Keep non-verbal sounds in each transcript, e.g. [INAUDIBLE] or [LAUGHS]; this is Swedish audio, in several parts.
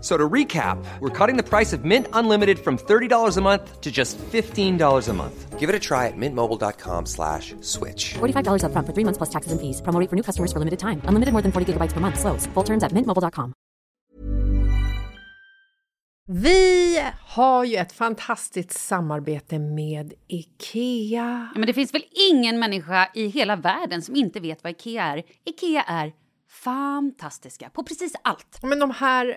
So to recap, we're cutting the price of Mint Unlimited from $30 a month to just $15 a month. Give it a try at mintmobile.com slash switch. $45 upfront for three months plus taxes and fees. Promo rate for new customers for limited time. Unlimited more than 40 gigabytes per month. Slows. Full terms at mintmobile.com. Vi har ju ett fantastiskt samarbete med IKEA. Ja, men det finns väl ingen människa i hela världen som inte vet vad IKEA är. IKEA är fantastiska på precis allt. Men de här,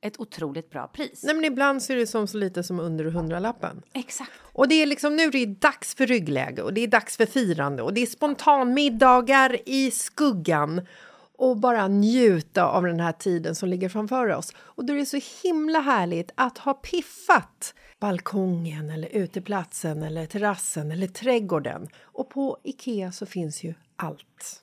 ett otroligt bra pris. Nej, men ibland så är det som så lite som under hundralappen. Exakt. Och det är liksom nu är det dags för ryggläge och det är dags för firande och det är spontanmiddagar i skuggan och bara njuta av den här tiden som ligger framför oss. Och då är det så himla härligt att ha piffat balkongen eller uteplatsen eller terrassen eller trädgården. Och på Ikea så finns ju allt.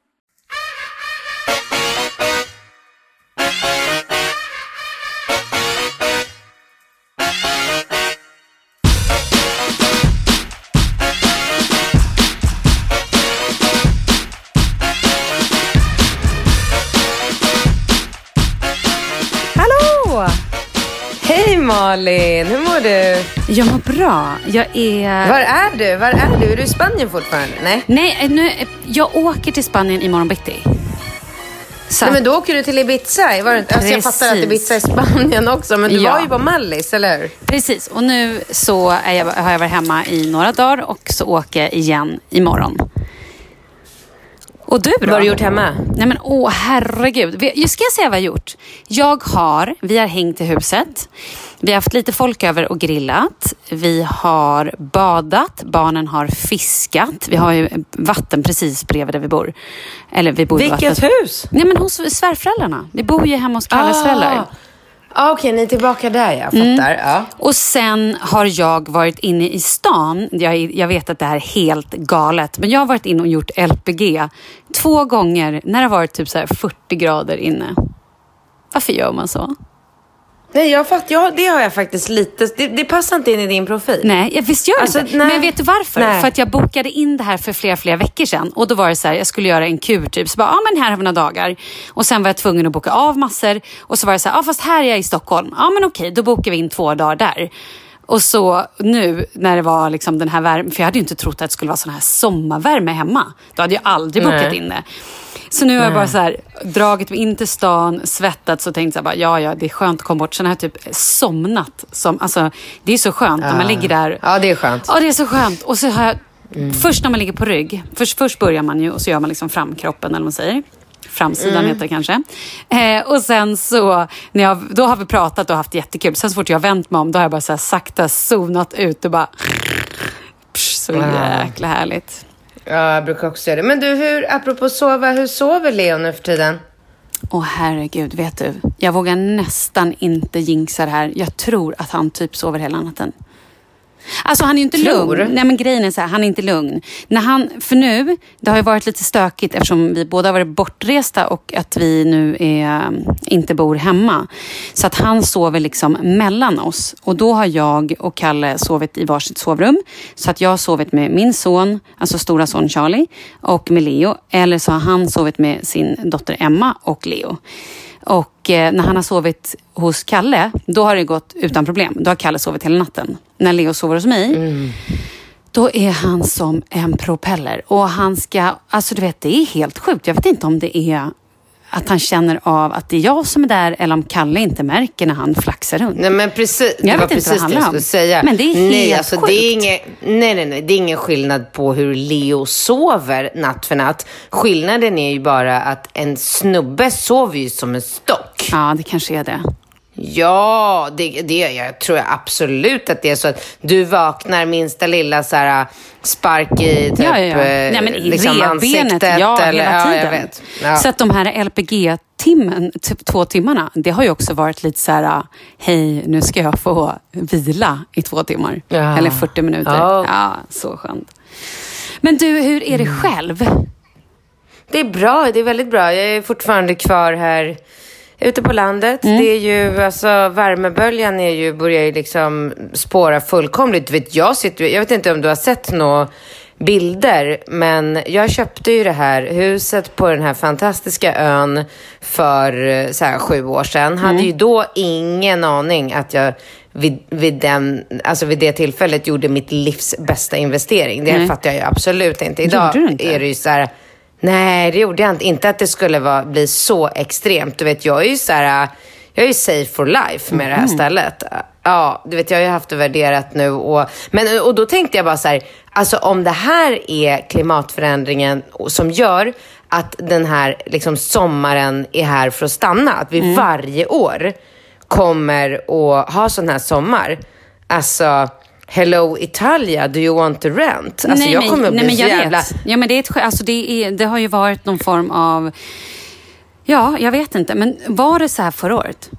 Malin, hur mår du? Jag mår bra. Jag är... Var är du? Var är du? Är du i Spanien fortfarande? Nej. Nej, nu, jag åker till Spanien imorgon bitti. Så Nej men då åker du till Ibiza. Var det inte? Alltså, jag fattar att. Ibiza är Spanien också, men du Ja. var ju på Mallis, eller hur? Precis, och nu så jag, har jag varit hemma i några dagar och så åker jag igen imorgon. Och du då? Vad har du gjort hemma? Nej men åh herregud. Vi- Jag ska säga vad jag har gjort. Jag har, vi har hängt i huset. Vi har haft lite folk över och grillat. Vi har badat. Barnen har fiskat. Vi har ju vatten precis bredvid där vi bor. Eller vi bor Vilket vattnet. hus? Nej men hos svärföräldrarna. Vi bor ju hemma hos Kalles föräldrar. Ah, Okej, ni är tillbaka där, jag fattar. Ja. Och sen har jag varit inne i stan. Jag, jag vet att det här är helt galet. Men jag har varit inne och gjort LPG två gånger när det har varit typ så här 40 grader inne. Varför gör man så? Nej, jag fatt, ja, det har jag faktiskt lite... Det, det passar inte in i din profil. Nej, jag- visst gör det Alltså, inte. nej. Men vet du varför? Nej. För att jag bokade in det här för flera, flera veckor sedan. Och då var det så här, jag skulle göra en kur typ. Så bara, ja men här har vi några dagar. Och sen var jag tvungen att boka av massor. Och så var det så här, ja fast här är jag i Stockholm. Ja men okej, då bokar vi in två dagar där. Och så nu när det var liksom den här värmen, för jag hade ju inte trott att det skulle vara sån här sommarvärme hemma. Då hade jag aldrig bokat Nej. in det. Så nu har jag bara så här, dragit mig in till stan, svettats och tänkt så här, bara, ja, ja, det är skönt att komma bort. Sen har jag typ somnat. Som, alltså, det är så skönt när man ligger där. Ja, det är skönt. Ja, det är så skönt. Och så har jag, Först när man ligger på rygg, först, först börjar man ju och så gör man liksom framkroppen, eller vad man säger. Framsidan heter det kanske. Eh, och sen så, när jag, då har vi pratat och haft jättekul. Sen så fort jag har vänt mig om, då har jag bara så sakta zonat ut och bara... Psh, så jäkla härligt. Ja, jag brukar också göra det. Men du, hur, apropå sova, hur sover Leo nu för tiden? Åh herregud, vet du? Jag vågar nästan inte jinxa det här. Jag tror att han typ sover hela natten. Alltså han är ju inte Tror? lugn. Nej men grejen är så här, han är inte lugn. När han, för nu, det har ju varit lite stökigt eftersom vi båda har varit bortresta och att vi nu är, inte bor hemma. Så att han sover liksom mellan oss. Och då har jag och Kalle sovit i varsitt sovrum. Så att jag har sovit med min son, alltså stora son Charlie, och med Leo. Eller så har han sovit med sin dotter Emma och Leo. Och eh, när han har sovit hos Kalle, då har det gått utan problem. Då har Kalle sovit hela natten. När Leo sover hos mig, då är han som en propeller. Och han ska, alltså du vet, det är helt sjukt. Jag vet inte om det är att han känner av att det är jag som är där eller om Kalle inte märker när han flaxar runt. Nej men precis, Jag vet inte vad det handlar om. säga. Men det är nej, helt alltså, det är sjukt. ingen, nej, nej, nej, det är ingen skillnad på hur Leo sover natt för natt. Skillnaden är ju bara att en snubbe sover ju som en stock. Ja, det kanske är det. Ja, det, det jag tror jag absolut att det är så att du vaknar minsta lilla så här, spark i typ, Ja, ja, ja. eh, Nej, men i liksom ansiktet. ja, eller, hela tiden. Ja. Så att de här LPG-timmen, typ två timmarna, det har ju också varit lite så här, hej, nu ska jag få vila i två timmar. Eller 40 minuter. Ja. Ja. så skönt. Men du, hur är det själv? Det är bra, det är väldigt bra. Jag är fortfarande kvar här ute på landet. Mm. Det är ju, alltså värmeböljan är ju, börjar ju liksom spåra fullkomligt. Vet, jag, sitter, jag vet inte om du har sett några bilder, men jag köpte ju det här huset på den här fantastiska ön för eh, så här, sju år sedan. Hade Mm. ju då ingen aning att jag vid, vid, den, alltså vid det tillfället gjorde mitt livs bästa investering. Det Nej. fattar jag ju absolut inte. Idag inte? är det ju så här, nej det gjorde jag inte. Inte att det skulle vara, bli så extremt. Du vet, jag är ju så här, jag är ju safe for life med det här stället. Ja, du vet, jag har ju haft det värderat nu. Och, men, och då tänkte jag bara så här, alltså om det här är klimatförändringen som gör att den här liksom, sommaren är här för att stanna. Att vi varje år kommer att ha sån här sommar. Alltså, hello Italia, do you want to rent? Alltså jag kommer att bli men så jag jävla... vet. Ja, men det, är ett, alltså det, är, det har ju varit någon form av... Ja, jag vet inte. Men var det så här förra året?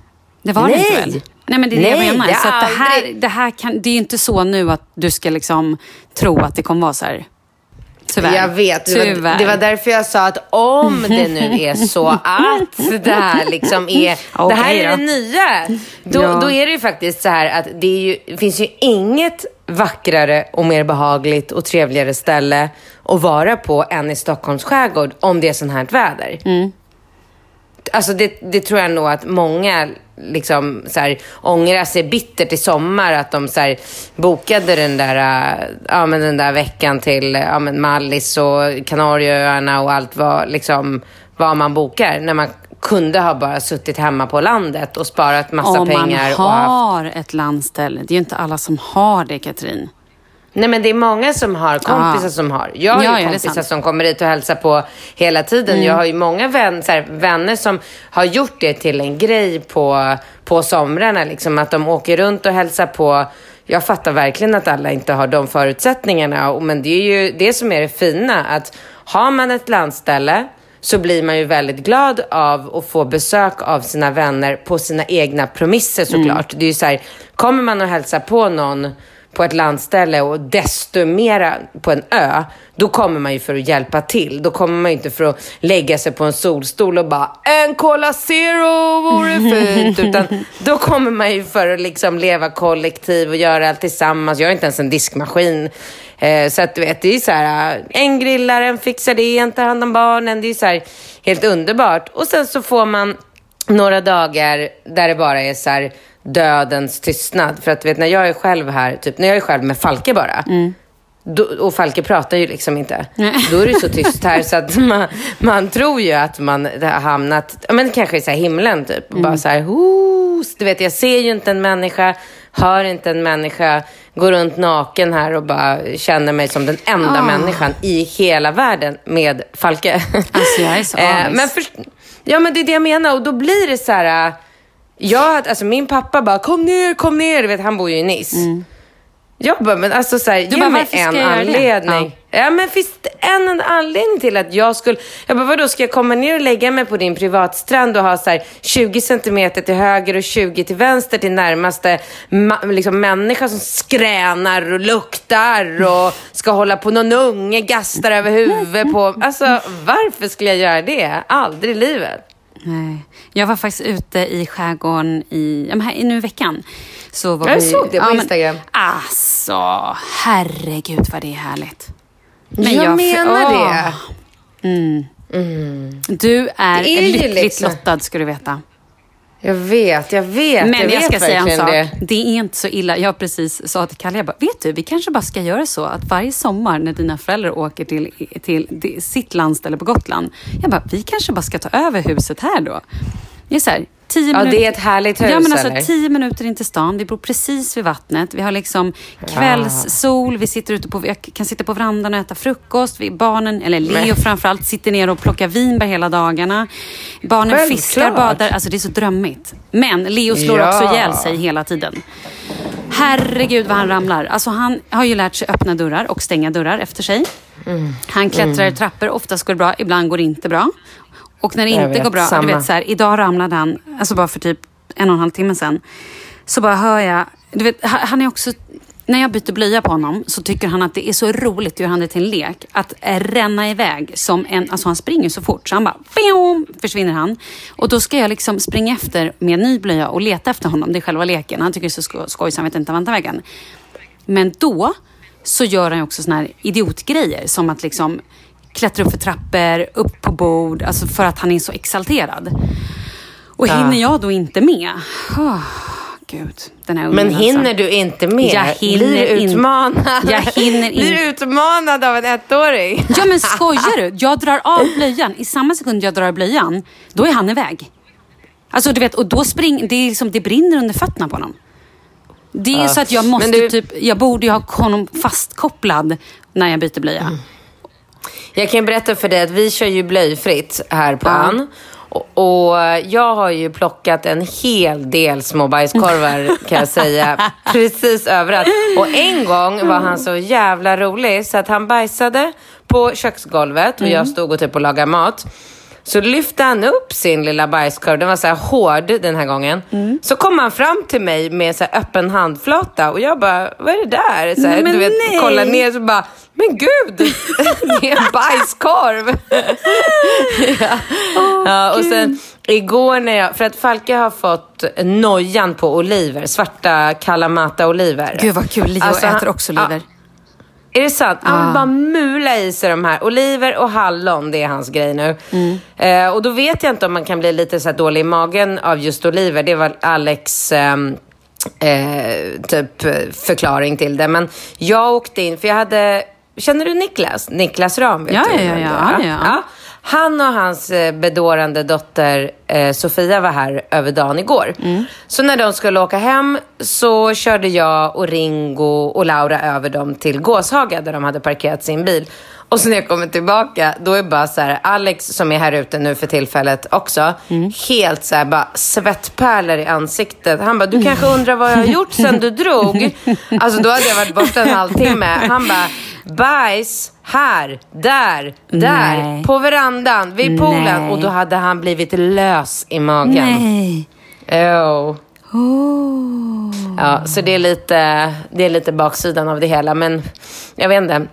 Det var det Nej. inte väl? Nej, men det är det Nej, jag menar. det så det, här, det här kan... Det är inte så nu att du ska liksom tro att det kommer vara så här. Tyvärr. Jag vet, det var, det var därför jag sa att om det nu är så [LAUGHS] att det här liksom är, det här är det nya. Då, Ja. då är det ju faktiskt så här att det, ju, finns ju inget vackrare och mer behagligt och trevligare ställe att vara på än i Stockholms skärgård om det är sånt här väder. Alltså det, det tror jag nog att många liksom så här, ångrar sig bittert i sommar att de så här, bokade den där, äh, ja, men den där veckan till ja, men Mallis och Kanarieöarna och allt vad, liksom, vad man bokar. När man kunde ha bara suttit hemma på landet och sparat massa Om man pengar. Och haft... har ett landställe. Det är ju inte alla som har det, Katrin. Nej men det är många som har kompisar Ah. som har. Jag har Ja, ju kompisar. Mm. som kommer hit och hälsar på hela tiden. Jag har ju många vän, här, vänner som har gjort det till en grej på, på somrarna. Liksom, att de åker runt och hälsar på. Jag fattar verkligen att alla inte har de förutsättningarna. Men det är ju det som är det fina. Att har man ett landställe så blir man ju väldigt glad av att få besök av sina vänner på sina egna premisser såklart. Det är ju så här, kommer man och hälsar på någon på ett landställe och desto mera på en ö, då kommer man ju för att hjälpa till. Då kommer man ju inte för att lägga sig på en solstol och bara en Cola Zero vore fint. [LAUGHS] Utan då kommer man ju för att liksom leva kollektiv och göra allt tillsammans. Jag har inte ens en diskmaskin. Eh, så att du vet, det är så här, en grillar, en fixar det, en tar hand om barnen. Det är så här helt underbart. Och sen så får man några dagar där det bara är så här, dödens tystnad. För att vet, när jag är själv här, typ när jag är själv med Falke bara. Då, och Falke pratar ju liksom inte. Då är det så tyst [LAUGHS] här så att man, man tror ju att man har hamnat, men kanske i så här himlen typ. Och bara så här, "Hos." du vet jag ser ju inte en människa, hör inte en människa, går runt naken här och bara känner mig som den enda människan i hela världen med Falke. Alltså, jag är så [LAUGHS] Eh, avis. men för, Ja men det är det jag menar och då blir det så här. Jag, alltså min pappa bara kom ner, kom ner. Du vet han bor ju i Nice. Jag bara, men alltså så här, ge Mm. bara, mig en anledning. Ja. men finns det en, en anledning till att jag skulle... Jag bara, vadå, ska jag komma ner och lägga mig på din privatstrand och ha så här 20 centimeter till höger och 20 till vänster till närmaste ma- liksom, människa som skränar och luktar och ska hålla på någon unge, gastar över huvudet på... Alltså, varför skulle jag göra det? Aldrig i livet. Nej. Jag var faktiskt ute i skärgården i, ja, men här, nu i veckan. Så var Jag vi, såg det på men- Instagram. Alltså, herregud vad det är härligt. Men jag, jag- menar åh. det. Du är, Det är ju lyckligt liksom- lottad ska du veta. Jag vet, jag vet. Men jag, jag, vet ska säga en sak. Det. Det. är inte så illa. Jag precis sa till Kalle, jag bara, vet du, vi kanske bara ska göra så att varje sommar när dina föräldrar åker till, till, till sitt landställe på Gotland, jag bara, vi kanske bara ska ta över huset här då. Det är så här, tio Ja, minuter. det är ett härligt hus, Ja, men alltså eller? tio minuter in till stan. Vi bor precis vid vattnet. Vi har liksom kvällssol. Vi sitter ute på, jag kan sitta på verandan och äta frukost. Vi, barnen, eller Leo framförallt, sitter ner och plockar vinbär hela dagarna. Barnen Självklart. fiskar, badar. Alltså det är så drömmigt. Men Leo slår Ja. också ihjäl sig hela tiden. Herregud vad han ramlar. Alltså han har ju lärt sig öppna dörrar och stänga dörrar efter sig. Mm. Han klättrar i trappor. Oftast går det bra, ibland går det inte bra. Och när det inte vet, går bra, samma. du vet så här, idag ramlade han, alltså bara för typ en och en halv timme sedan. Så bara hör jag, du vet, ha- han är också, när jag byter blöja på honom så tycker han att det är så roligt, gör han det till en lek, att eh, ränna iväg som en, alltså han springer så fort så han bara, fium, försvinner han. Och då ska jag liksom springa efter med ny blöja och leta efter honom, det är själva leken. Han tycker det är så sko- skoj så han vet inte vart han tar vägen. Men då så gör han också såna här idiotgrejer som att liksom klättra upp för trappor, upp på bord, alltså för att han är så exalterad. Och hinner jag då inte med? Oh, gud, den här Men alltså. hinner du inte med? Jag hinner Blir in- utmanad? Jag hinner [LAUGHS] in- Blir utmanad av en ettåring? Ja men [LAUGHS] skojar du? Jag drar av blöjan. I samma sekund jag drar blöjan, då är han iväg. Alltså du vet, och då springer, det, är liksom, det brinner under fötterna på honom. Det är så att jag måste du- typ, jag borde ju ha honom fastkopplad när jag byter blöja. Jag kan berätta för dig att vi kör ju blöjfritt här på Ja. ön. Och, och jag har ju plockat en hel del små bajskorvar kan jag säga. [LAUGHS] Precis överallt. Och en gång var han så jävla rolig så att han bajsade på köksgolvet och jag stod och typ och lagade mat. Så lyfte han upp sin lilla bajskorv, den var så här hård den här gången. Så kom han fram till mig med så öppen handflata och jag bara, vad är det där? Så här, du vet, nej. kolla ner så bara, men gud, [LAUGHS] det är en bajskorv. [LAUGHS] ja. ja, och sen igår när jag, för att Falke har fått nojan på oliver, svarta Kalamata-oliver. Gud vad kul, Leo Alltså, äter också ja, oliver. Är det sant? Han Ah. vill bara mula i sig de här. Oliver och hallon, det är hans grej nu. Mm. Eh, och då vet jag inte om man kan bli lite så dålig i magen av just oliver. Det var Alex ehm, eh, typ eh, förklaring till det. Men jag åkte in, för jag hade... Känner du Niklas? Niklas Ram? Vet Ja, du ja, ja, ja, ja, ja. Han och hans eh, bedårande dotter eh, Sofia var här över dagen igår. Mm. Så när de skulle åka hem så körde jag och Ringo och Laura över dem till Gåshaga där de hade parkerat sin bil. Och så när jag kommer tillbaka, då är bara så här, Alex som är här ute nu för tillfället också, Mm. helt så här bara svettpärlor i ansiktet. Han bara, du kanske undrar vad jag har gjort sen du drog? [LAUGHS] Alltså då hade jag varit borta en halvtimme. Han bara, bajs här, där, där, Nej. på verandan, vid poolen. Nej. Och då hade han blivit lös i magen. Nej. Jo. Oh. Ja, så det är, lite, det är lite baksidan av det hela. Men jag vet inte.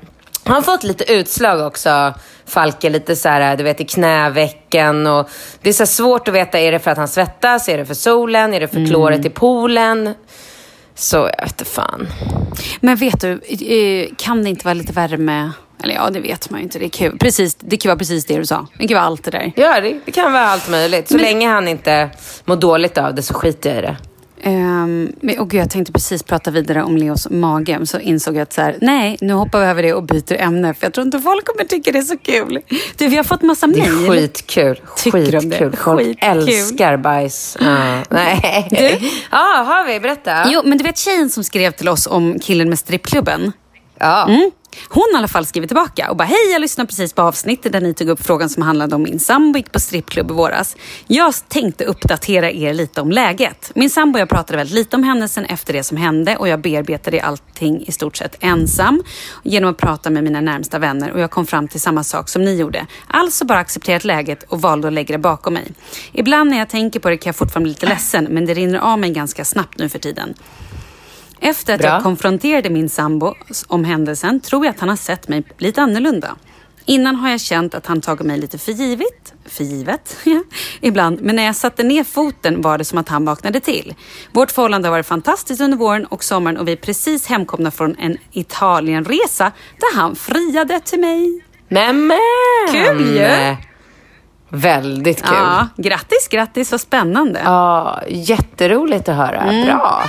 Han har fått lite utslag också, Falke. Lite så här, du vet, i knävecken. Och det är så svårt att veta, är det för att han svettas? Är det för solen? Är det för kloret i poolen? Så jag vet fan. Men vet du, eh, kan det inte vara lite värme? Eller ja, det vet man ju inte. Det, kul. Precis, det kan vara precis det du sa. Det kan vara allt det där. Ja, det, det kan vara allt möjligt. Så länge han inte mår dåligt av det så skiter jag i det. Um, men, och gud, jag tänkte precis prata vidare om Leos mage, så insåg jag att så här, nej, nu hoppar vi över det och byter ämne, för jag tror inte folk kommer tycka det är så kul. Du, vi har fått massa mejl. Det är skitkul. Tycker skitkul. Folk Skitkul. älskar bajs. [LAUGHS] Ja, nej. Du? Ja, har vi? Berätta. Jo, men du vet tjejen som skrev till oss om killen med strippklubben? Ja. Mm. Hon har i alla fall skrivit tillbaka och bara hej jag lyssnade precis på avsnittet där ni tog upp frågan som handlade om min sambo gick på strippklubb i våras. Jag tänkte uppdatera er lite om läget. Min sambo och jag pratade väldigt lite om händelsen efter det som hände och jag bearbetade allting i stort sett ensam genom att prata med mina närmsta vänner och jag kom fram till samma sak som ni gjorde. Alltså bara accepterat läget och valde att lägga det bakom mig. Ibland när jag tänker på det kan jag fortfarande bli lite ledsen men det rinner av mig ganska snabbt nu för tiden. Efter att Bra. jag konfronterade min sambo om händelsen tror jag att han har sett mig lite annorlunda. Innan har jag känt att han tagit mig lite för givet, för givet [LAUGHS] ibland, men när jag satte ner foten var det som att han vaknade till. Vårt förhållande har varit fantastiskt under våren och sommaren och vi är precis hemkomna från en Italienresa där han friade till mig. Nämen! Kul ju. Väldigt kul. Ja, grattis, grattis, vad spännande. Ja, jätteroligt att höra. Mm. Bra.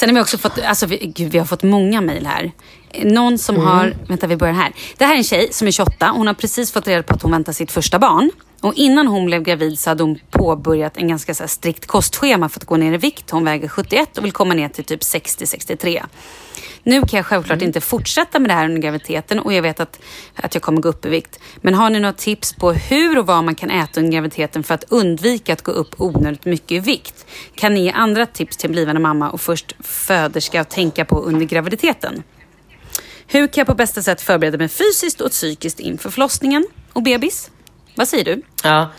Sen har vi också fått, alltså vi, gud, vi har fått många mejl här. Någon som Mm. har, vänta vi börjar här. Det här är en tjej som är 28. Hon har precis fått reda på att hon väntar sitt första barn. Och innan hon blev gravid så hade hon påbörjat en ganska så strikt kostschema för att gå ner i vikt. Hon väger 71 och vill komma ner till typ 60-63. Nu kan jag självklart Mm. inte fortsätta med det här under graviditeten och jag vet att, att jag kommer gå upp i vikt. Men har ni några tips på hur och vad man kan äta under graviditeten för att undvika att gå upp onödigt mycket i vikt? Kan ni ge andra tips till en blivande mamma och först föderska att tänka på under graviditeten? Hur kan jag på bästa sätt förbereda mig fysiskt och psykiskt inför förlossningen och bebis? Vad säger du? Ja.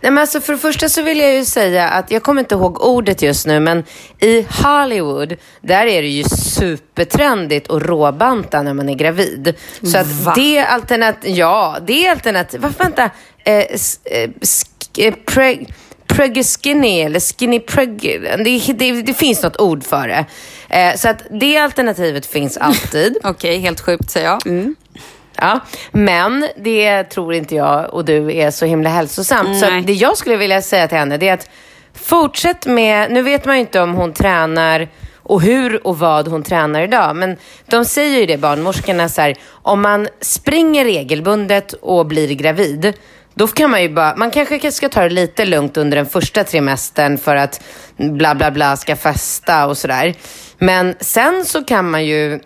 Nej, men alltså för det första så vill jag ju säga att jag kommer inte ihåg ordet just nu, men i Hollywood, där är det ju supertrendigt att råbanta när man är gravid. Så att Va? det alternativ, ja, det är alternativ, varför vänta, eh, eh, eh, preg, Preg skinny eller skinny preg, det, det, det finns något ord för det. Eh, så att det alternativet finns alltid. [LAUGHS] Okej, helt sjukt säger jag. Mm. Ja, men det tror inte jag och du är så himla hälsosamt. Så Nej. att det jag skulle vilja säga till henne det är att fortsätt med, nu vet man ju inte om hon tränar och hur och vad hon tränar idag. Men de säger ju det, barnmorskorna, så här, om man springer regelbundet och blir gravid, då kan man ju bara, man kanske ska ta det lite lugnt under den första trimestern för att bla bla bla ska festa och sådär. Men sen så kan man ju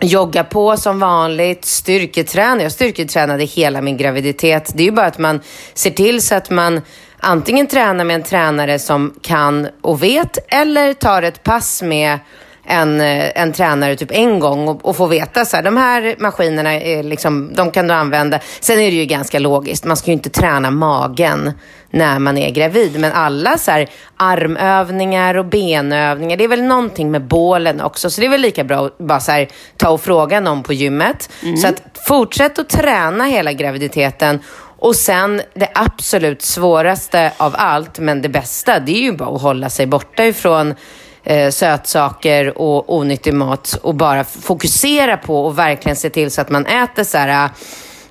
jogga på som vanligt, styrketräna. Jag styrketränade hela min graviditet. Det är ju bara att man ser till så att man antingen tränar med en tränare som kan och vet eller tar ett pass med en, eh, en tränare typ en gång och, och får veta så här, de här maskinerna är liksom, de kan du använda. Sen är det ju ganska logiskt, man ska ju inte träna magen när man är gravid. Men alla så här, armövningar och benövningar, det är väl någonting med bålen också. Så det är väl lika bra att bara så här, ta och fråga någon på gymmet. Så att fortsätt att träna hela graviditeten. Och sen det absolut svåraste av allt, men det bästa, det är ju bara att hålla sig borta ifrån eh, sötsaker och onyttig mat och bara fokusera på och verkligen se till så att man äter så här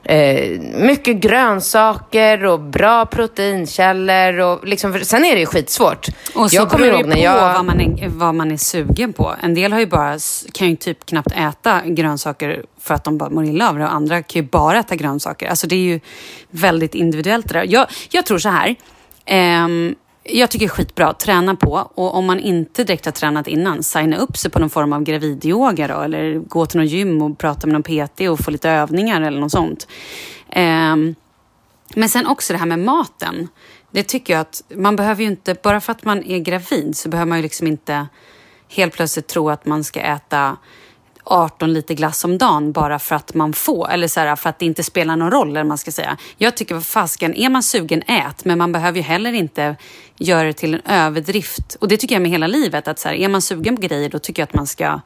eh, mycket grönsaker och bra proteinkällor. Och liksom, sen är det ju skitsvårt. Och så jag kommer ihåg när på jag... vad, man är, vad man är sugen på. En del har ju bara, kan ju typ knappt äta grönsaker för att de bara mår illa av det och andra kan ju bara äta grönsaker. Alltså det är ju väldigt individuellt det där. Jag, jag tror så här. ehm, jag tycker skitbra, träna på. Och om man inte direkt har tränat innan, signa upp sig på någon form av gravidyoga då. Eller gå till någon gym och prata med någon PT och få lite övningar eller något sånt. Um, men sen också det här med maten. Det tycker jag att man behöver ju inte, bara för att man är gravid så behöver man ju liksom inte helt plötsligt tro att man ska äta 18 liter glass om dagen bara för att man får, eller så här, för att det inte spelar någon roll, eller man ska säga. Jag tycker, vad fasken, är man sugen, ät, men man behöver ju heller inte göra det till en överdrift. Och det tycker jag med hela livet, att så här, är man sugen på grejer, då tycker jag att man ska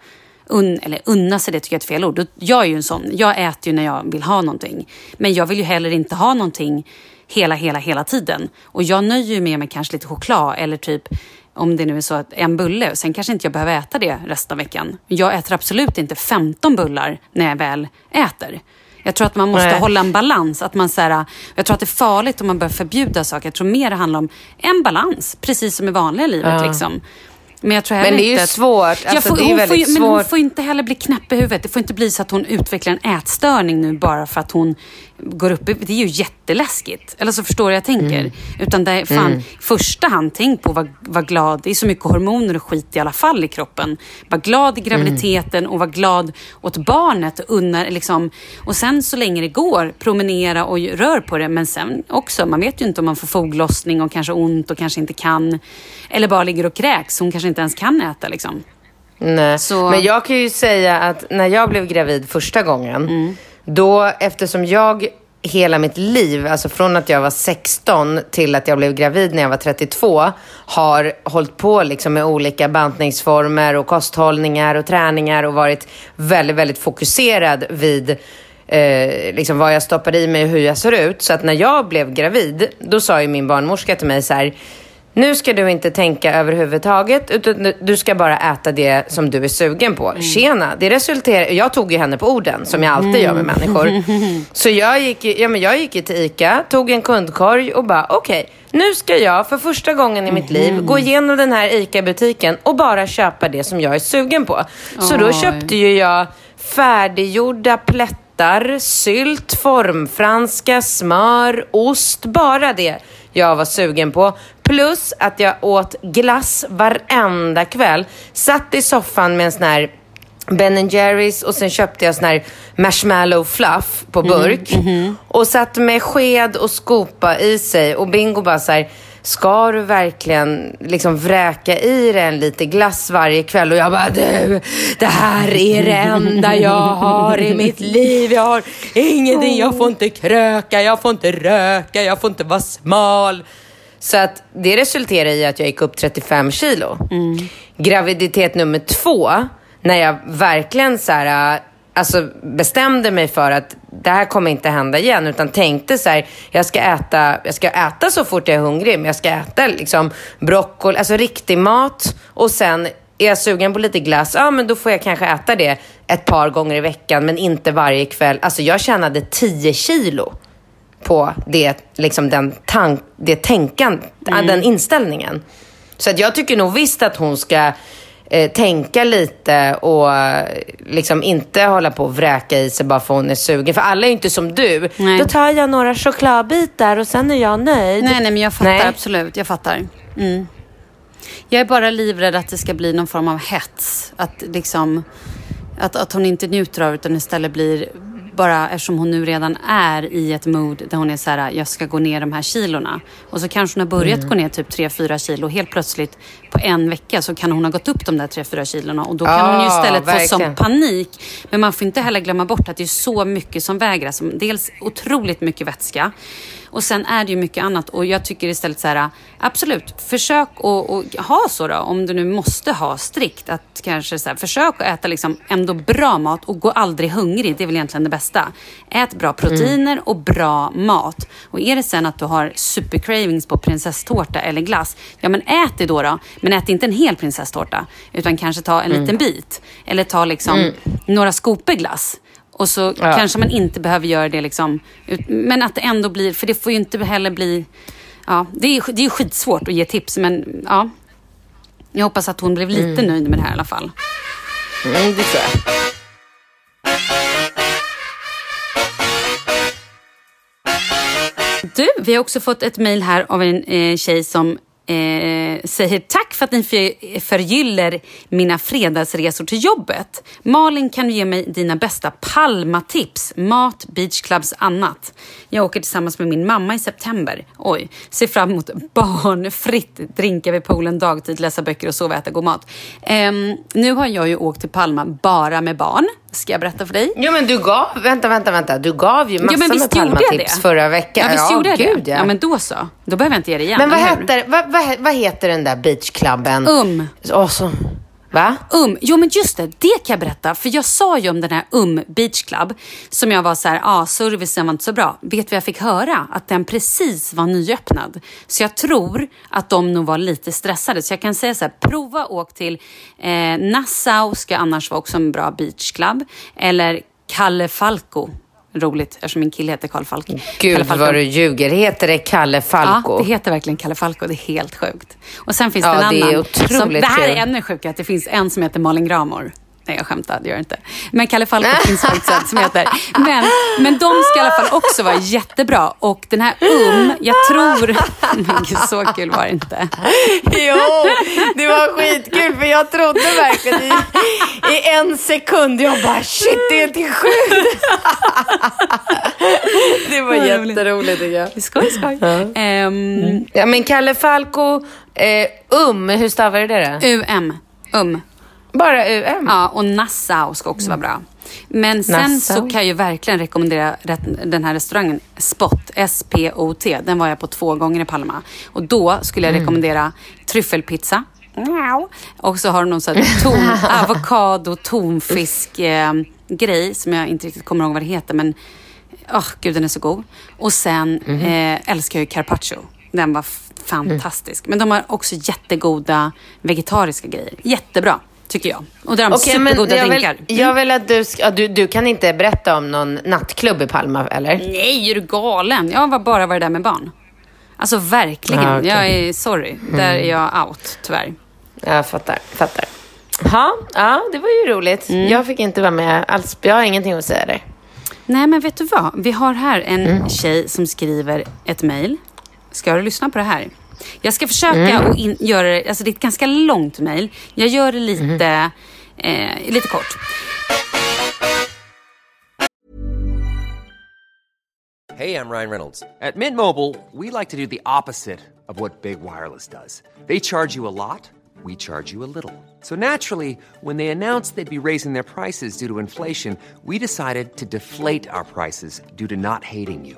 Un, eller unna sig det tycker jag är ett fel ord. Jag är ju en sån. Jag äter ju när jag vill ha någonting. Men jag vill ju heller inte ha någonting hela, hela, hela tiden. Och jag nöjer ju med kanske lite choklad eller typ om det nu är så att en bulle. Sen kanske inte jag behöver äta det resten av veckan. Jag äter absolut inte 15 bullar när jag väl äter. Jag tror att man måste Nej. hålla en balans. Att man, så här, jag tror att det är farligt om man börjar förbjuda saker. Jag tror mer det handlar om en balans, precis som i vanliga livet. Liksom. Men jag tror Men det är ju att- svårt. Jag Alltså, får, det är hon får, väldigt ju- Men hon svårt. får inte heller bli knäpp i huvudet. Det får inte bli så att hon utvecklar en ätstörning nu bara för att hon går upp i... Det är ju jätteläskigt. Eller så förstår vad jag tänker. Mm. Utan det är fan, i första hand, tänk på vad var glad. Det är så mycket hormoner och skit i alla fall i kroppen. Var glad i graviditeten och var glad åt barnet. Unna, liksom. och sen så länge det går, promenera och rör på det. Men sen också, man vet ju inte om man får foglossning och kanske ont och kanske inte kan. Eller bara ligger och kräks. Hon kanske inte ens kan äta liksom. Nej. Så- Men jag kan ju säga att när jag blev gravid första gången, Mm då eftersom jag hela mitt liv, alltså från att jag var 16 till att jag blev gravid när jag var 32, har hållit på liksom med olika bantningsformer och kosthållningar och träningar och varit väldigt, väldigt fokuserad vid eh, liksom vad jag stoppade i mig och hur jag ser ut. Så att när jag blev gravid, då sa ju min barnmorska till mig så här, nu ska du inte tänka överhuvudtaget, utan du- ska bara äta det som du är sugen på. Tjena, det resulterar... Jag tog ju henne på orden, som jag alltid gör med människor. [LAUGHS] Så jag gick, ja, men jag gick ju till ICA, tog en kundkorg och bara, okej, nu ska jag för första gången i mitt liv gå igenom den här ICA-butiken och bara köpa det som jag är sugen på. Så då Oj. köpte ju jag färdiggjorda plättar, sylt, formfranska, smör, ost, bara det jag var sugen på. Plus att jag åt glass varenda kväll. Satt i soffan med en sån här Ben Jerrys och sen köpte jag sån här marshmallow fluff på burk. Och satt med sked och skopa i sig och Bingo bara så här, ska du verkligen liksom vräka i dig en lite glass varje kväll? Och jag bara, du, det här är det enda jag har i mitt liv. Jag har ingenting, jag får inte kröka, jag får inte röka, jag får inte vara smal. Så att det resulterade i att jag gick upp 35 kilo. Graviditet nummer två, när jag verkligen så här, alltså bestämde mig för att det här kommer inte hända igen. Utan tänkte så här, jag ska äta, jag ska äta så fort jag är hungrig. Men jag ska äta liksom broccoli, alltså riktig mat. Och sen är jag sugen på lite glass, ja men då får jag kanske äta det ett par gånger i veckan. Men inte varje kväll. Alltså jag tjänade 10 kilo på det, liksom den, tank, det tänkan, den inställningen. Så att jag tycker nog visst att hon ska eh, tänka lite och eh, liksom inte hålla på och vräka i sig bara för hon är sugen. För alla är ju inte som du. Nej. Då tar jag några chokladbitar och sen är jag nöjd. Nej, nej, men jag fattar Nej. absolut. Jag fattar. Mm. Jag är bara livrädd att det ska bli någon form av hets. Att, liksom, att, att hon inte njuter av det utan istället blir bara eftersom hon nu redan är i ett mood där hon är så här, jag ska gå ner de här kilorna. Och så kanske hon har börjat Mm. gå ner typ 3-4 kilo. Helt plötsligt på en vecka så kan hon ha gått upp de där 3-4 kilorna. Och då kan hon ju istället få sån verkligen. panik. Men man får inte heller glömma bort att det är så mycket som väger. Alltså, dels otroligt mycket vätska. Och sen är det ju mycket annat. Och jag tycker istället så här, absolut, försök att ha så då. Om du nu måste ha strikt. Att kanske så här, försök att äta liksom ändå bra mat och gå aldrig hungrig. Det är väl egentligen det bästa. Ät bra proteiner och bra mat. Och är det sen att du har supercravings på prinsesstårta eller glass. Ja men ät det då då. Men ät inte en hel prinsesstårta. Utan kanske ta en liten bit. Eller ta liksom några skopor glass. Och så Ja. kanske man inte behöver göra det liksom. Men att det ändå blir, för det får ju inte heller bli... Ja, det är, det är skitsvårt att ge tips, men ja. Jag hoppas att hon blev lite nöjd med det här i alla fall. Mm, det tror jag. Du, vi har också fått ett mejl här av en eh, tjej som eh, säger tack för att ni för, förgyller mina fredagsresor till jobbet. Malin kan du ge mig dina bästa Palma-tips? Mat, beachclubs, annat. Jag åker tillsammans med min mamma i september. Oj, ser fram emot barnfritt drinka vid poolen dagtid, läsa böcker och sova äta god mat. Eh, nu har jag ju åkt till Palma bara med barn. Ska jag berätta för dig? Jo men du gav, vänta, vänta, vänta. Du gav ju ja, men med Palma-tips förra veckan. Ja, visst gjorde jag gud, det? Ja. Ja. men då så. Då behöver jag inte ge det igen. Men vad heter, vad, vad, vad heter den där beachklubben? Um. Åh, så, va? Um, jo men just det, det kan jag berätta. För jag sa ju om den här Um Beach Club som jag var så här, ah, servicen var inte så bra. Vet du vad jag fick höra? Att den precis var nyöppnad. Så jag tror att de nog var lite stressade. Så jag kan säga så här, prova åk till eh, Nassau ska annars vara också en bra beach club, Eller Calle Falco roligt eftersom min kille heter Karl Falk. Gud Kalle vad du ljuger. Heter det Kalle Falko? Ja, det heter verkligen Kalle Falko. Det är helt sjukt. Och sen finns Ja, det en det är annan. otroligt som, det här är ännu sjukare, att det finns en som heter Malin Gramor. Nej, jag skämtar, det gör jag inte. Men Kalle Falko finns faktiskt som heter. Men, men de ska i alla fall också vara jättebra. Och den här Um, jag tror... [LAUGHS] Men gud, så kul var det inte. Jo, det var skitkul för jag trodde verkligen i, i en sekund, jag bara shit det är till sjukt. [LAUGHS] Det var jätteroligt tycker jag. Skoj, skoj. Ehm, Ja men Kalle Falko, eh, um, hur stavar du det då? UM. Um. Bara um? Ja, och Nassau ska också vara bra. Men sen Nassau. så kan jag ju verkligen rekommendera den här restaurangen Spot, S-P-O-T. Den var jag på två gånger i Palma. Och då skulle jag rekommendera tryffelpizza. Miau. Och så har de någon sån här ton, [LAUGHS] avokado, tonfisk eh, grej som jag inte riktigt kommer ihåg vad det heter. Men åh gud, den är så god. Och sen eh, älskar jag ju carpaccio. Den var fantastisk. Men de har också jättegoda vegetariska grejer. Jättebra, tycker jag. Och där har de men supergoda jag drinkar. vill, jag vill att du, ska, ja, du, du kan inte berätta om någon nattklubb i Palma eller? Nej, är du galen? Jag har bara varit där med barn. Alltså verkligen. Ah, okej. Jag är sorry. Där är jag out, tyvärr. Jag fattar, fattar. Ha, ja, det var ju roligt. Jag fick inte vara med alls. Jag har ingenting att säga där. Nej, men vet du vad? Vi har här en tjej som skriver ett mejl. Ska du lyssna på det här? Jag ska försöka att in, göra det, alltså det är ett ganska långt mejl. Jag gör det lite, eh, lite kort. Hey, I'm Ryan Reynolds. At Mint Mobile, we like to do the opposite of what Big Wireless does. They charge you a lot, we charge you a little. So naturally, when they announced they'd be raising their prices due to inflation, we decided to deflate our prices due to not hating you.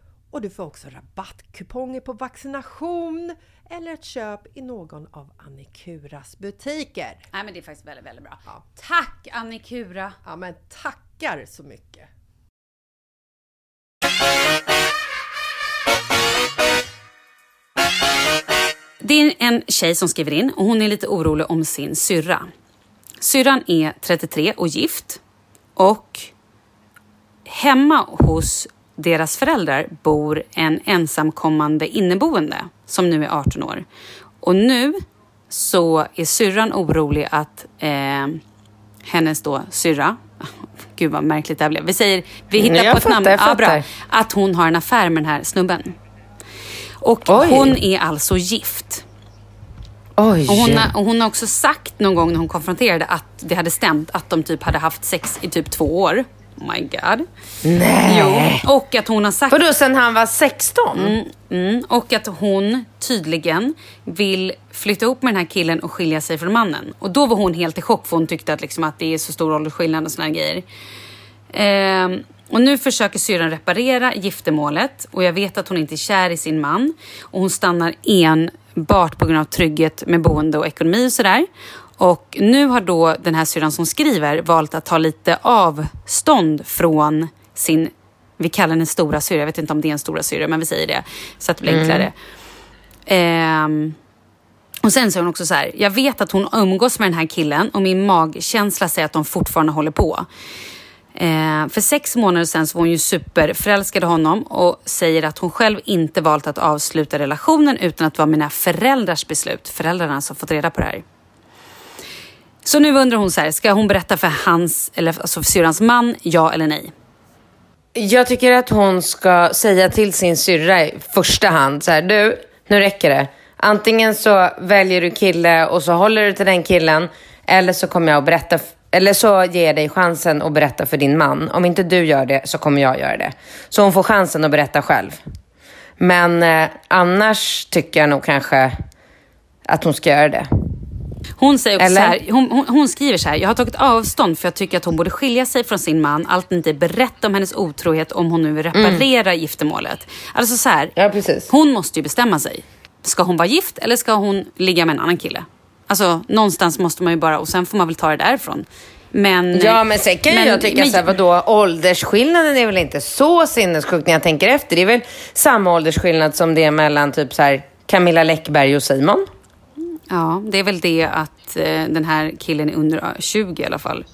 och du får också rabattkuponger på vaccination eller ett köp i någon av Annikuras butiker. Nej, men det är faktiskt väldigt, väldigt bra. Ja. Tack Annikura! Ja, men tackar så mycket! Det är en tjej som skriver in och hon är lite orolig om sin syrra. Syrran är 33 och gift och hemma hos deras föräldrar bor en ensamkommande inneboende som nu är 18 år. Och nu så är syrran orolig att eh, hennes då syrra, [LAUGHS] gud vad märkligt det här blev. Vi säger, vi hittar Jag på ett fattar, namn. Ja, bra. Att hon har en affär med den här snubben. Och Oj. hon är alltså gift. Oj! Och hon, har, och hon har också sagt någon gång när hon konfronterade att det hade stämt att de typ hade haft sex i typ två år. Oh my god. Nej! Jo. Och att hon har sagt... Vadå, sen han var 16? Mm, och att hon tydligen vill flytta ihop med den här killen och skilja sig från mannen. Och då var hon helt i chock för hon tyckte att, liksom, att det är så stor åldersskillnad och såna här grejer. Ehm, och nu försöker syrran reparera giftermålet och jag vet att hon inte är kär i sin man. Och hon stannar enbart på grund av trygghet med boende och ekonomi och sådär. Och nu har då den här syrran som skriver valt att ta lite avstånd från sin, vi kallar henne stora syrra, jag vet inte om det är en stora syrra men vi säger det så att det blir enklare. Ehm, och sen säger hon också så här, jag vet att hon umgås med den här killen och min magkänsla säger att de fortfarande håller på. Eh, för sex månader sedan så var hon ju superförälskad i honom och säger att hon själv inte valt att avsluta relationen utan att det var mina föräldrars beslut. Föräldrarna som fått reda på det här. Så nu undrar hon så här, ska hon berätta för hans, eller alltså för syrrans man, ja eller nej? Jag tycker att hon ska säga till sin syrra i första hand så här, du, nu räcker det. Antingen så väljer du kille och så håller du till den killen eller så kommer jag att berätta, eller så ger jag dig chansen att berätta för din man. Om inte du gör det så kommer jag göra det. Så hon får chansen att berätta själv. Men eh, annars tycker jag nog kanske att hon ska göra det. Hon, säger också Eller? så här, hon, hon, hon skriver så här, jag har tagit avstånd för jag tycker att hon borde skilja sig från sin man, alternativt berätta om hennes otrohet om hon nu vill reparera giftermålet. Alltså så här, Ja, hon måste ju bestämma sig. Ska hon vara gift eller ska hon ligga med en annan kille? Alltså någonstans måste man ju bara, och sen får man väl ta det därifrån. Men, Ja, men sen kan men- jag tycka men- så här, vadå, åldersskillnaden är väl inte så sinnessjuk när jag tänker efter. Det är väl samma åldersskillnad som det är mellan typ så här Camilla Läckberg och Simon. Ja, det är väl det att eh, den här killen är under eh, 20 i alla fall.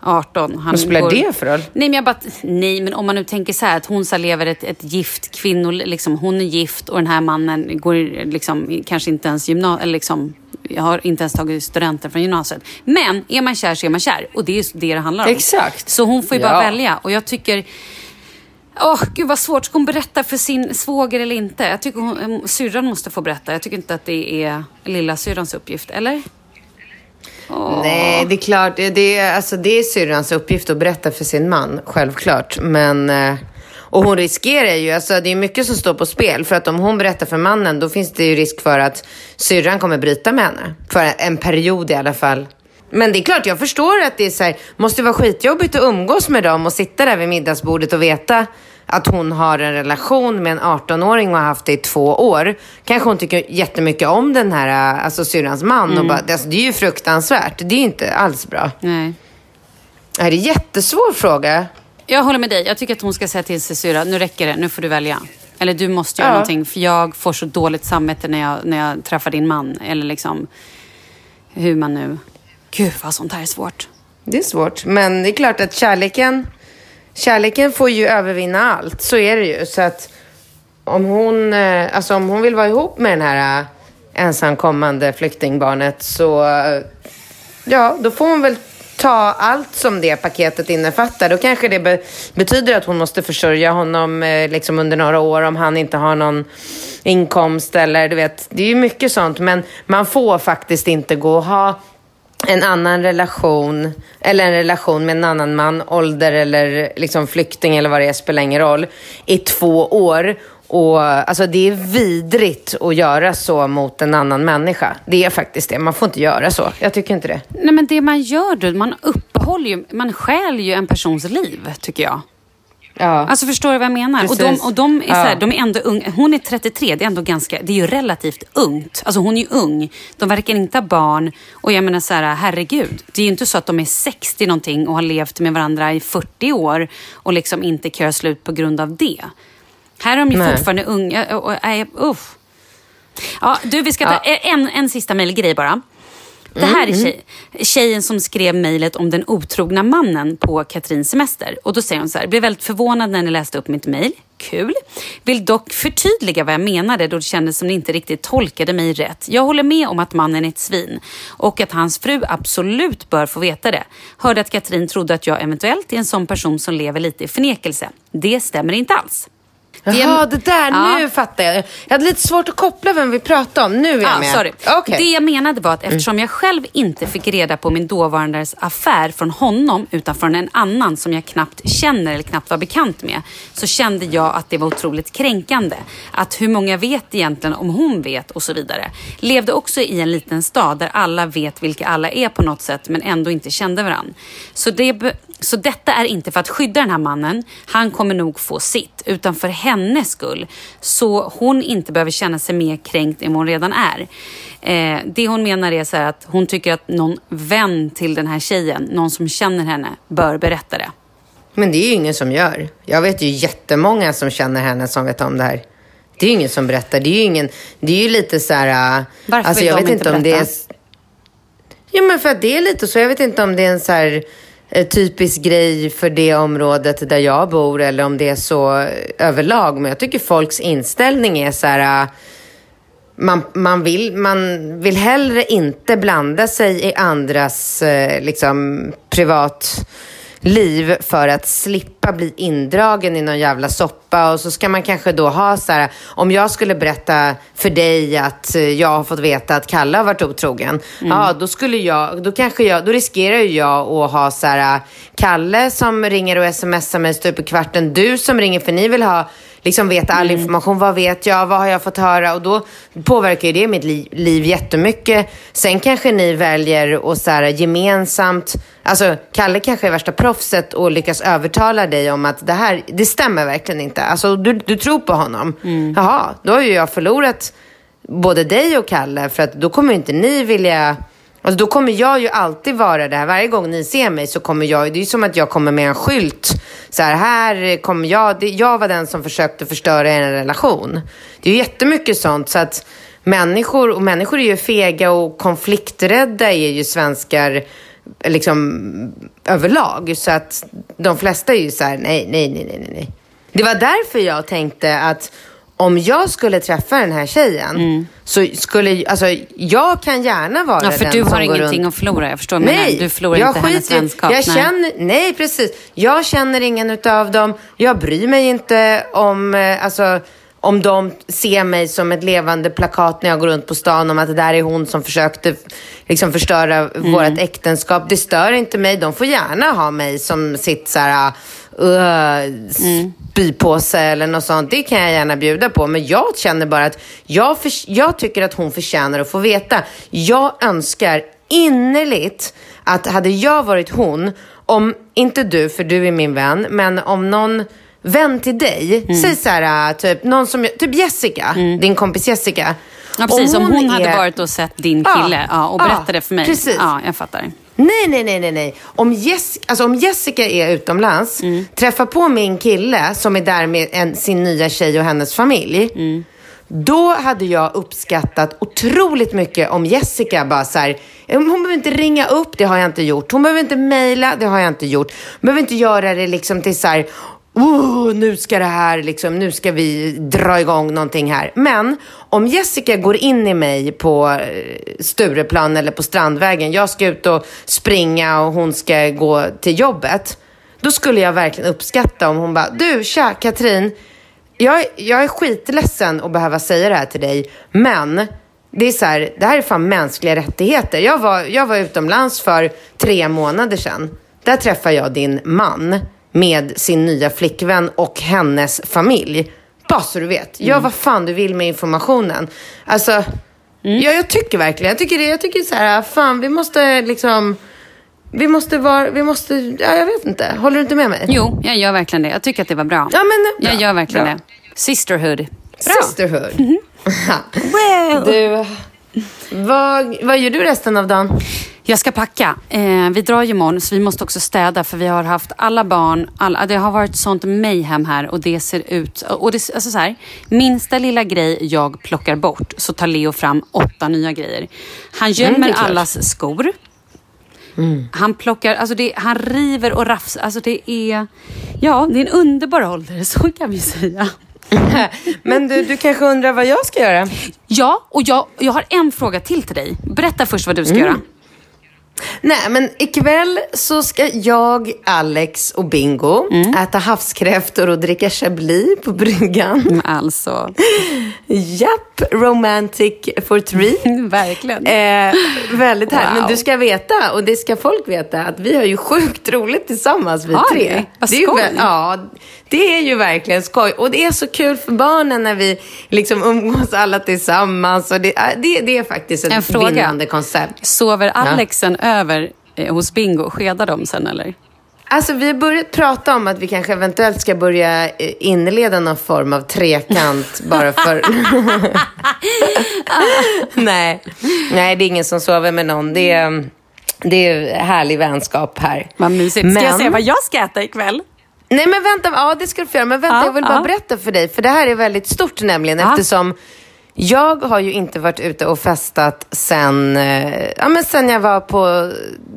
18. Han Vad spelar det för roll? Nej men, jag bara, nej, men om man nu tänker så här att hon så lever ett, ett gift kvinnor, liksom, hon är gift och den här mannen går liksom, kanske inte ens gymnasiet, liksom, jag har inte ens tagit studenten från gymnasiet. Men är man kär så är man kär och det är det det handlar om. Exakt. Så hon får ju bara Ja. välja och jag tycker Åh, gud vad svårt. Ska hon berätta för sin svåger eller inte? Jag tycker hon, eh, syrran måste få berätta. Jag tycker inte att det är lilla syrrans uppgift, eller? Nej, det är klart. Det är, alltså, det är syrrans uppgift att berätta för sin man, självklart. Men... Eh, och hon riskerar ju, alltså det är mycket som står på spel. För att om hon berättar för mannen, då finns det ju risk för att syrran kommer bryta med henne. För en period i alla fall. Men det är klart, jag förstår att det är så här, måste vara skitjobbigt att umgås med dem och sitta där vid middagsbordet och veta att hon har en relation med en 18-åring och har haft det i två år. Kanske hon tycker jättemycket om den här, äh, alltså syrrans man. Och bara, alltså, det är ju fruktansvärt. Det är inte alls bra. Nej. Det är en jättesvår fråga. Jag håller med dig. Jag tycker att hon ska säga till sin syrra, nu räcker det, nu får du välja. Eller du måste göra Ja. någonting för jag får så dåligt samvete när jag, när jag träffar din man. Eller liksom hur man nu... Gud vad sånt här är svårt. Det är svårt, men det är klart att kärleken, kärleken får ju övervinna allt. Så är det ju. Så att om hon, eh, alltså om hon vill vara ihop med den här eh, ensamkommande flyktingbarnet så, eh, ja, då får hon väl ta allt som det paketet innefattar. Då kanske det be- betyder att hon måste försörja honom eh, liksom under några år om han inte har någon inkomst eller du vet, det är ju mycket sånt. Men man får faktiskt inte gå och ha en annan relation eller en relation med en annan man, ålder eller liksom flykting eller vad det är, spelar ingen roll, i två år. Och alltså det är vidrigt att göra så mot en annan människa. Det är faktiskt det. Man får inte göra så. Jag tycker inte det. Nej men det man gör då, man uppehåller ju, man stjäl ju en persons liv tycker jag. Ja. Alltså förstår du vad jag menar? Och de, och de är, så här, Ja. de är ändå unga. Hon är 33, det är ändå ganska, det är ju relativt ungt. Alltså hon är ju ung. De verkar inte ha barn. Och jag menar så här, herregud. Det är ju inte så att de är 60 någonting och har levt med varandra i 40 år och liksom inte kan göra slut på grund av det. Här är de ju Nej. fortfarande unga. Och, och, nej, uff. Ja, du, vi ska ta en, en sista mejlgrej bara. Det här är tjej, tjejen som skrev mejlet om den otrogna mannen på Katrins semester. Och då säger hon så här, blev väldigt förvånad när ni läste upp mitt mejl. Kul. Vill dock förtydliga vad jag menade då det kändes som ni inte riktigt tolkade mig rätt. Jag håller med om att mannen är ett svin och att hans fru absolut bör få veta det. Hörde att Katrin trodde att jag eventuellt är en sån person som lever lite i förnekelse. Det stämmer inte alls. Jaha, det där. Ja. Nu fattar jag. Jag hade lite svårt att koppla vem vi pratade om. Nu är jag Ja, med. sorry. Okej. Det jag menade var att eftersom jag själv inte fick reda på min dåvarandes affär från honom utan från en annan som jag knappt känner eller knappt var bekant med så kände jag att det var otroligt kränkande. Att hur många vet egentligen om hon vet och så vidare. Levde också i en liten stad där alla vet vilka alla är på något sätt men ändå inte kände varann. Så, det, så detta är inte för att skydda den här mannen. Han kommer nog få sitt utan för hennes skull. Så hon inte behöver känna sig mer kränkt än vad hon redan är. Eh, det hon menar är så att hon tycker att någon vän till den här tjejen, någon som känner henne, bör berätta det. Men det är ju ingen som gör. Jag vet ju jättemånga som känner henne som vet om det här. Det är ju ingen som berättar. Det är ju, ingen, det är ju lite så här... äh, Varför alltså, vill jag de vet inte om det är... berätta? Ja, men för att det är lite så. Jag vet inte om det är en så här Eh, typisk grej för det området där jag bor eller om det är så eh, överlag. Men jag tycker folks inställning är så här... Eh, man, man, vill, man vill hellre inte blanda sig i andras liksom, privatliv för att slippa bli indragen i någon jävla soppa. Och så ska man kanske då ha så här, om jag skulle berätta för dig att eh, jag har fått veta att Kalle har varit otrogen. Ja, då skulle jag, då kanske jag, då riskerar ju jag att ha så här, Kalle som ringer och smsar mig stup i kvarten. Du som ringer för ni vill ha liksom veta all information. Vad vet jag? Vad har jag fått höra? Och då påverkar ju det mitt liv, liv jättemycket. Sen kanske ni väljer att så här, gemensamt... Alltså, Kalle kanske är värsta proffset och lyckas övertala dig om att det här, det stämmer verkligen inte. Alltså, du, du tror på honom. Jaha, då har ju jag förlorat både dig och Kalle. För att då kommer inte ni vilja... Alltså då kommer jag ju alltid vara där. Varje gång ni ser mig så kommer jag, det är ju som att jag kommer med en skylt. Så här, här kommer jag, det, jag var den som försökte förstöra en relation. Det är ju jättemycket sånt. Så att människor, och människor är ju fega och konflikträdda är ju svenskar liksom överlag. Så att de flesta är ju så här, nej, nej, nej, nej, nej. Det var därför jag tänkte att om jag skulle träffa den här tjejen så skulle, alltså jag kan gärna vara Mm. Ja, för den du har ingenting runt. att förlora. Jag förstår. Men Nej, du förlorar jag inte hennes skiter i- vänskap. Jag nej. känner, nej, precis. Jag känner ingen utav dem. Jag bryr mig inte om, eh, alltså, om de ser mig som ett levande plakat när jag går runt på stan om att det där är hon som försökte liksom, förstöra Mm. vårt äktenskap. Det stör inte mig. De får gärna ha mig som sitt så här, uh, spypåse eller något sånt. Det kan jag gärna bjuda på. Men jag känner bara att jag, för, jag tycker att hon förtjänar att få veta. Jag önskar innerligt att hade jag varit hon, om inte du, för du är min vän, men om någon vän till dig, Mm. säg så här, typ, någon som, typ Jessica, din kompis Jessica. Ja, precis. Om hon, hade är- varit och sett din Ja, kille ja, och ja, berättade för mig. precis. Ja, jag fattar. Nej, nej, nej, nej, nej. Om, Jessica, alltså om Jessica är utomlands, träffar på min kille som är där med en, sin nya tjej och hennes familj. Då hade jag uppskattat otroligt mycket om Jessica bara så här, hon behöver inte ringa upp, det har jag inte gjort. Hon behöver inte mejla, det har jag inte gjort. Hon behöver inte göra det liksom till så här, oh, nu ska det här, liksom, nu ska vi dra igång någonting här. Men om Jessica går in i mig på eh, Stureplan eller på Strandvägen, jag ska ut och springa och hon ska gå till jobbet. Då skulle jag verkligen uppskatta om hon bara, du tja Katrin, jag, jag är skitledsen att behöva säga det här till dig, men det är så här, det här är fan mänskliga rättigheter. Jag var, jag var utomlands för tre månader sedan. Där träffade jag din man med sin nya flickvän och hennes familj. Bara så du vet. Gör vad fan du vill med informationen. Alltså, ja, jag tycker verkligen, jag tycker det. Jag tycker så här, fan vi måste liksom, vi måste vara, vi måste, ja jag vet inte. Håller du inte med mig? Jo, jag gör verkligen det. Jag tycker att det var bra. Ja, men, bra. jag gör verkligen Bra. det. Sisterhood. Bra. Sisterhood. [LAUGHS] Du, vad, vad gör du resten av dagen? Jag ska packa. Eh, vi drar ju imorgon så vi måste också städa för vi har haft alla barn. Alla, det har varit sånt mayhem här och det ser ut... Och det, alltså så här, minsta lilla grej jag plockar bort så tar Leo fram åtta nya grejer. Han gömmer Mm, klart. allas skor. Han plockar, alltså det, han river och rafsar. Alltså det är... Ja, det är en underbar ålder, [LAUGHS] så kan vi säga. Men du, du kanske undrar vad jag ska göra? Ja, och jag, jag har en fråga till till dig. Berätta först vad du ska Mm. göra. Nej, men ikväll så ska jag, Alex och Bingo äta havskräftor och dricka chablis på bryggan. Men Alltså, [LAUGHS] Japp, romantic for three. [LAUGHS] verkligen. Eh, väldigt härligt. Wow. Men du ska veta, och det ska folk veta, att vi har ju sjukt roligt tillsammans vi Har tre. Vad det är ju skoj. vä- Ja, det är ju verkligen skoj. Och det är så kul för barnen när vi liksom umgås alla tillsammans. Och det, är- det, det är faktiskt ett En fråga. vinnande koncept. Sover Alexen över eh, hos Bingo? Skedar de sen eller? Alltså vi har börjat prata om att vi kanske eventuellt ska börja eh, inleda någon form av trekant [LAUGHS] bara för... [LAUGHS] Nej. Nej, det är ingen som sover med någon. Det är, det är härlig vänskap här. Vad mysigt. Ska jag se vad jag ska äta ikväll? Nej men vänta, ja det ska du få göra. Men vänta, Ja, jag vill bara ja. berätta för dig. För det här är väldigt stort nämligen. Ja. Eftersom jag har ju inte varit ute och festat sen, eh, ja, men sen jag var på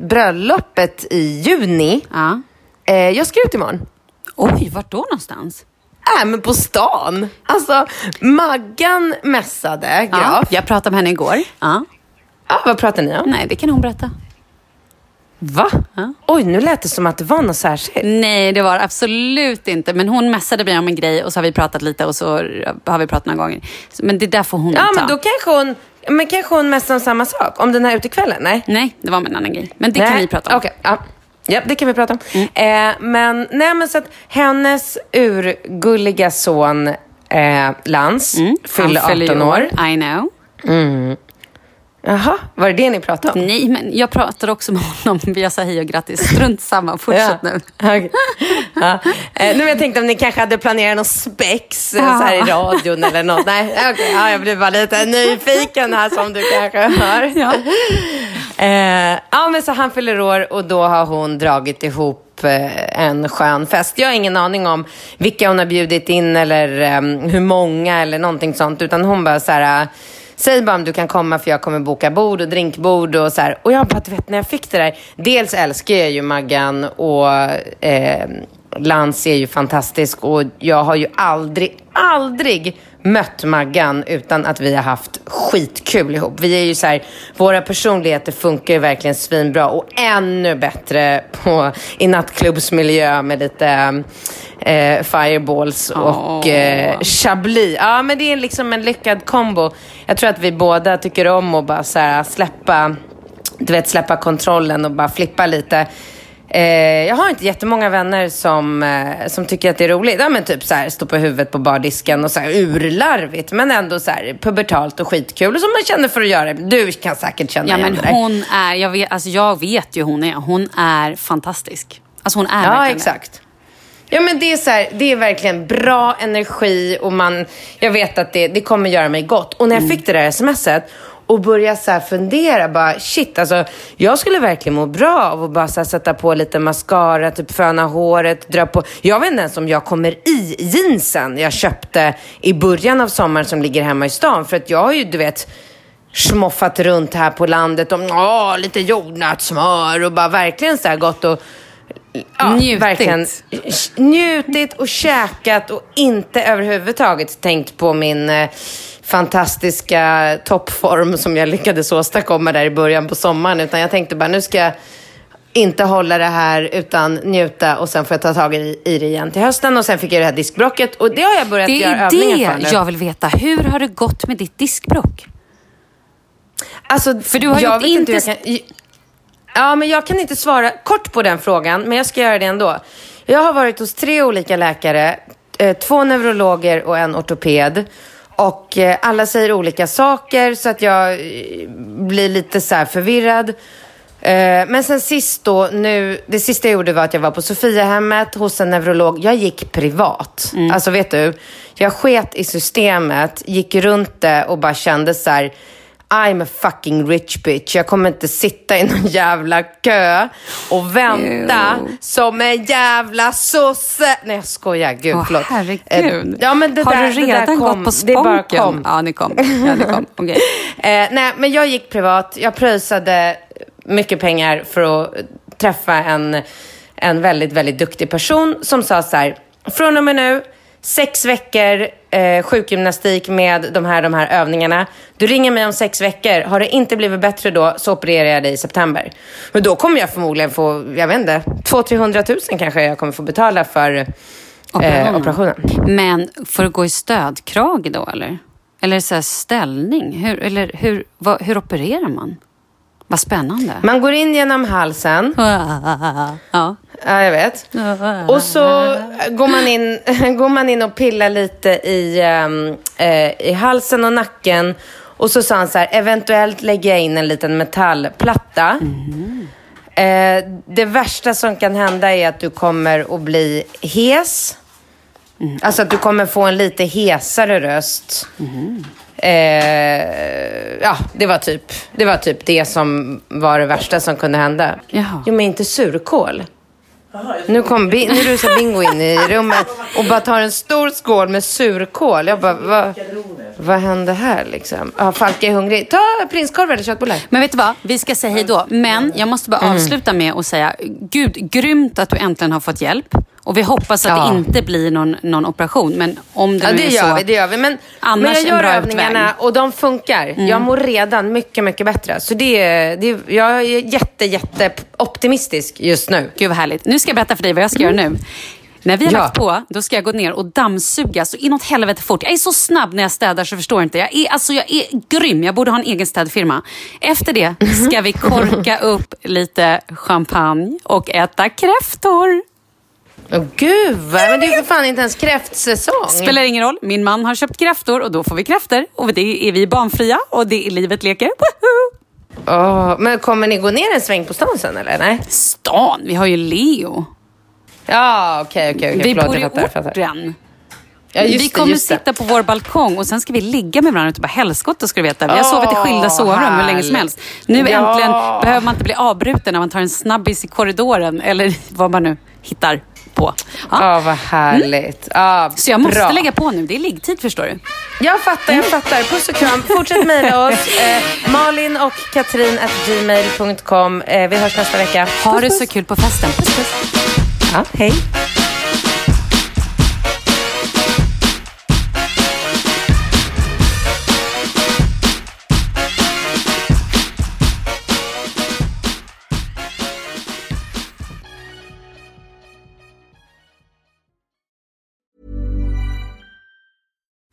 bröllopet i juni. Ja. Eh, jag ska ut imorgon. Oj, vart då någonstans? Äh, men på stan. Alltså, Maggan mässade, Ja, Graf. jag pratade med henne igår. Ja. Ja, vad pratar ni om? Nej, det kan hon berätta. Va? Ja. Oj, nu lät det som att det var något särskilt. Nej, det var absolut inte. Men hon messade mig om en grej och så har vi pratat lite och så har vi pratat några gånger. Men det där får hon Ja, ta. men då kanske hon, men kanske hon mässade om samma sak. Om den här utekvällen? Nej. Nej, det var med en annan grej. Men det kan vi prata om. Okej, ja. Ja, det kan vi prata om. Eh, men, nej, men så att hennes urgulliga son eh, Lans Han fyller 18 ju år. I know. Jaha, var det det ni pratade om? Nej, men jag pratade också med honom. Jag sa hej och grattis. Strunt samma. Fortsätt nu. Okej. Ja. Eh, nu jag tänkte om ni kanske hade planerat någon spex eh, så här i radion eller något. Nej, okej. ja, jag blev bara lite nyfiken här som du kanske hör. Ja. Eh, ja, men så han fyller år och då har hon dragit ihop eh, en skön fest. Jag har ingen aning om vilka hon har bjudit in eller eh, hur många eller någonting sånt. Utan hon bara så här, säg bara om du kan komma för jag kommer boka bord och drinkbord och så här. Och jag bara, du vet när jag fick det där. Dels älskar jag ju Maggan och eh, Lans är ju fantastisk och jag har ju aldrig, aldrig mött Maggan utan att vi har haft skitkul ihop. Vi är ju så här, våra personligheter funkar ju verkligen svinbra och ännu bättre på, i nattklubbsmiljö med lite eh, fireballs och eh, chablis. Ja, men det är liksom en lyckad kombo. Jag tror att vi båda tycker om att bara så här, släppa, du vet, släppa kontrollen och bara flippa lite. Eh, jag har inte jättemånga vänner som, eh, som tycker att det är roligt. Ja, men typ så här, stå på huvudet på bardisken och så här, urlarvigt. Men ändå så här, pubertalt och skitkul. Och som man känner för att göra det. Du kan säkert känna Ja, igen men det hon är, jag vet, alltså jag vet ju hon är. Hon är fantastisk. Alltså hon är Ja, verkligen exakt. Ja, men det är, så här, det är verkligen bra energi och man, jag vet att det, det kommer göra mig gott. Och när jag fick det där smset och börja så här fundera, bara shit, alltså jag skulle verkligen må bra av att bara sätta på lite mascara, typ föna håret, dra på. Jag vet inte ens om jag kommer i jeansen jag köpte i början av sommaren som ligger hemma i stan. För att jag har ju, du vet, smoffat runt här på landet om åh, lite jordnötssmör och bara verkligen så här gått och Ja, Njutit. Verkligen. Njutit och käkat och inte överhuvudtaget tänkt på min eh, fantastiska toppform som jag lyckades åstadkomma där i början på sommaren. Utan jag tänkte bara, nu ska jag inte hålla det här utan njuta och sen får jag ta tag i, i det igen till hösten. Och sen fick jag det här diskbrocket och det har jag börjat Det göra är övningar för det nu. jag vill veta. Hur har det gått med ditt diskbråck? Alltså, För du har jag gjort vet inte hur inte- jag kan... Ja, men jag kan inte svara kort på den frågan, men jag ska göra det ändå. Jag har varit hos tre olika läkare, eh, två neurologer och en ortoped. Och eh, alla säger olika saker, så att jag eh, blir lite så förvirrad. Eh, Men sen sist då, nu, det sista jag gjorde var att jag var på Sofiahemmet hos en neurolog. Jag gick privat. Alltså vet du, jag sket i systemet, gick runt det och bara kände så här, I'm a fucking rich bitch. Jag kommer inte sitta i någon jävla kö och vänta som en jävla sosse. Nej, jag skojar. Gud, Åh, förlåt. herregud. Eh, Ja, men det har där, du det där redan kom. gått på Det bara sponken? kom. Ja, det kom. Ja, det kom. [LAUGHS] Okej. Eh, nej, men jag gick privat. Jag pröjsade mycket pengar för att träffa en, en väldigt, väldigt duktig person som sa så här, från och med nu, sex veckor eh, sjukgymnastik med de här, de här övningarna. Du ringer mig om sex veckor. Har det inte blivit bättre då så opererar jag dig i september. Och då kommer jag förmodligen få, jag vet inte, 200-300 tusen kanske jag kommer få betala för eh, Operation. operationen. Men får du gå i stödkrage då eller? Eller så här ställning? Hur, eller hur, vad, hur opererar man? Vad spännande. Man går in genom halsen. [LAUGHS] Ja. Ja, jag vet. Och så går man in, [LAUGHS] går man in och pillar lite i, ehm, eh, i halsen och nacken. Och så sa han så här, eventuellt lägger jag in en liten metallplatta. Eh, det värsta som kan hända är att du kommer att bli hes. Alltså att du kommer få en lite hesare röst. Eh, ja, det var, typ, det var typ det som var det värsta som kunde hända. Jaha. Jo, men inte surkål. Nu, kom, Bi- nu rusar Bingo in i [LAUGHS] rummet och bara tar en stor skål med surkål. Jag bara, vad, vad hände här liksom? Ja, Falk är hungrig. Ta prinskorv eller köttbullar. Men vet du vad? Vi ska säga hej då. Men jag måste bara Mm. avsluta med att säga, gud, grymt att du äntligen har fått hjälp. Och vi hoppas att Ja. det inte blir någon, någon operation. Men om det Ja, nu det är gör så. vi. Det gör vi. Men, Annars men jag gör övningarna utväg. och de funkar. Jag mår redan mycket, mycket bättre. Så det, är- det, jag är jätte, jätte optimistisk just nu. Gud vad härligt. Nu ska jag berätta för dig vad jag ska göra nu. När vi har Ja. lagt på, då ska jag gå ner och dammsuga så inåt helvete fort. Jag är så snabb när jag städar så förstår jag inte. Jag är, alltså, jag är grym. Jag borde ha en egen städfirma. Efter det ska vi [LAUGHS] korka upp lite champagne och äta kräftor. Åh gud, men det är för fan inte ens kräftsäsong. Spelar ingen roll. Min man har köpt kräftor och då får vi kräftor. Och det är vi barnfria och det är livet leker. Woho! Åh, men kommer ni gå ner en sväng på stan sen eller? Nej? Stan, vi har ju Leo. Ja, okej, okej. Vi bor i orten. Ja, vi kommer det. sitta på vår balkong och sen ska vi ligga med varandra ute på helskotta ska du veta. Vi har sovit i skilda sovrum hur länge som helst. Nu Ja. äntligen behöver man inte bli avbruten när man tar en snabbis i korridoren eller vad man nu hittar på. Ja. Ja, vad härligt. Ja, Så jag måste bra. lägga på nu. Det är liggtid förstår du. Jag fattar, jag fattar. Puss och kram. Fortsätt mejla oss. [LAUGHS] Eh, Malin och Katrin at gmail.com. Eh, vi hörs nästa vecka. Ha Puss, det puss. så kul på festen. Puss, puss. Ja, hej.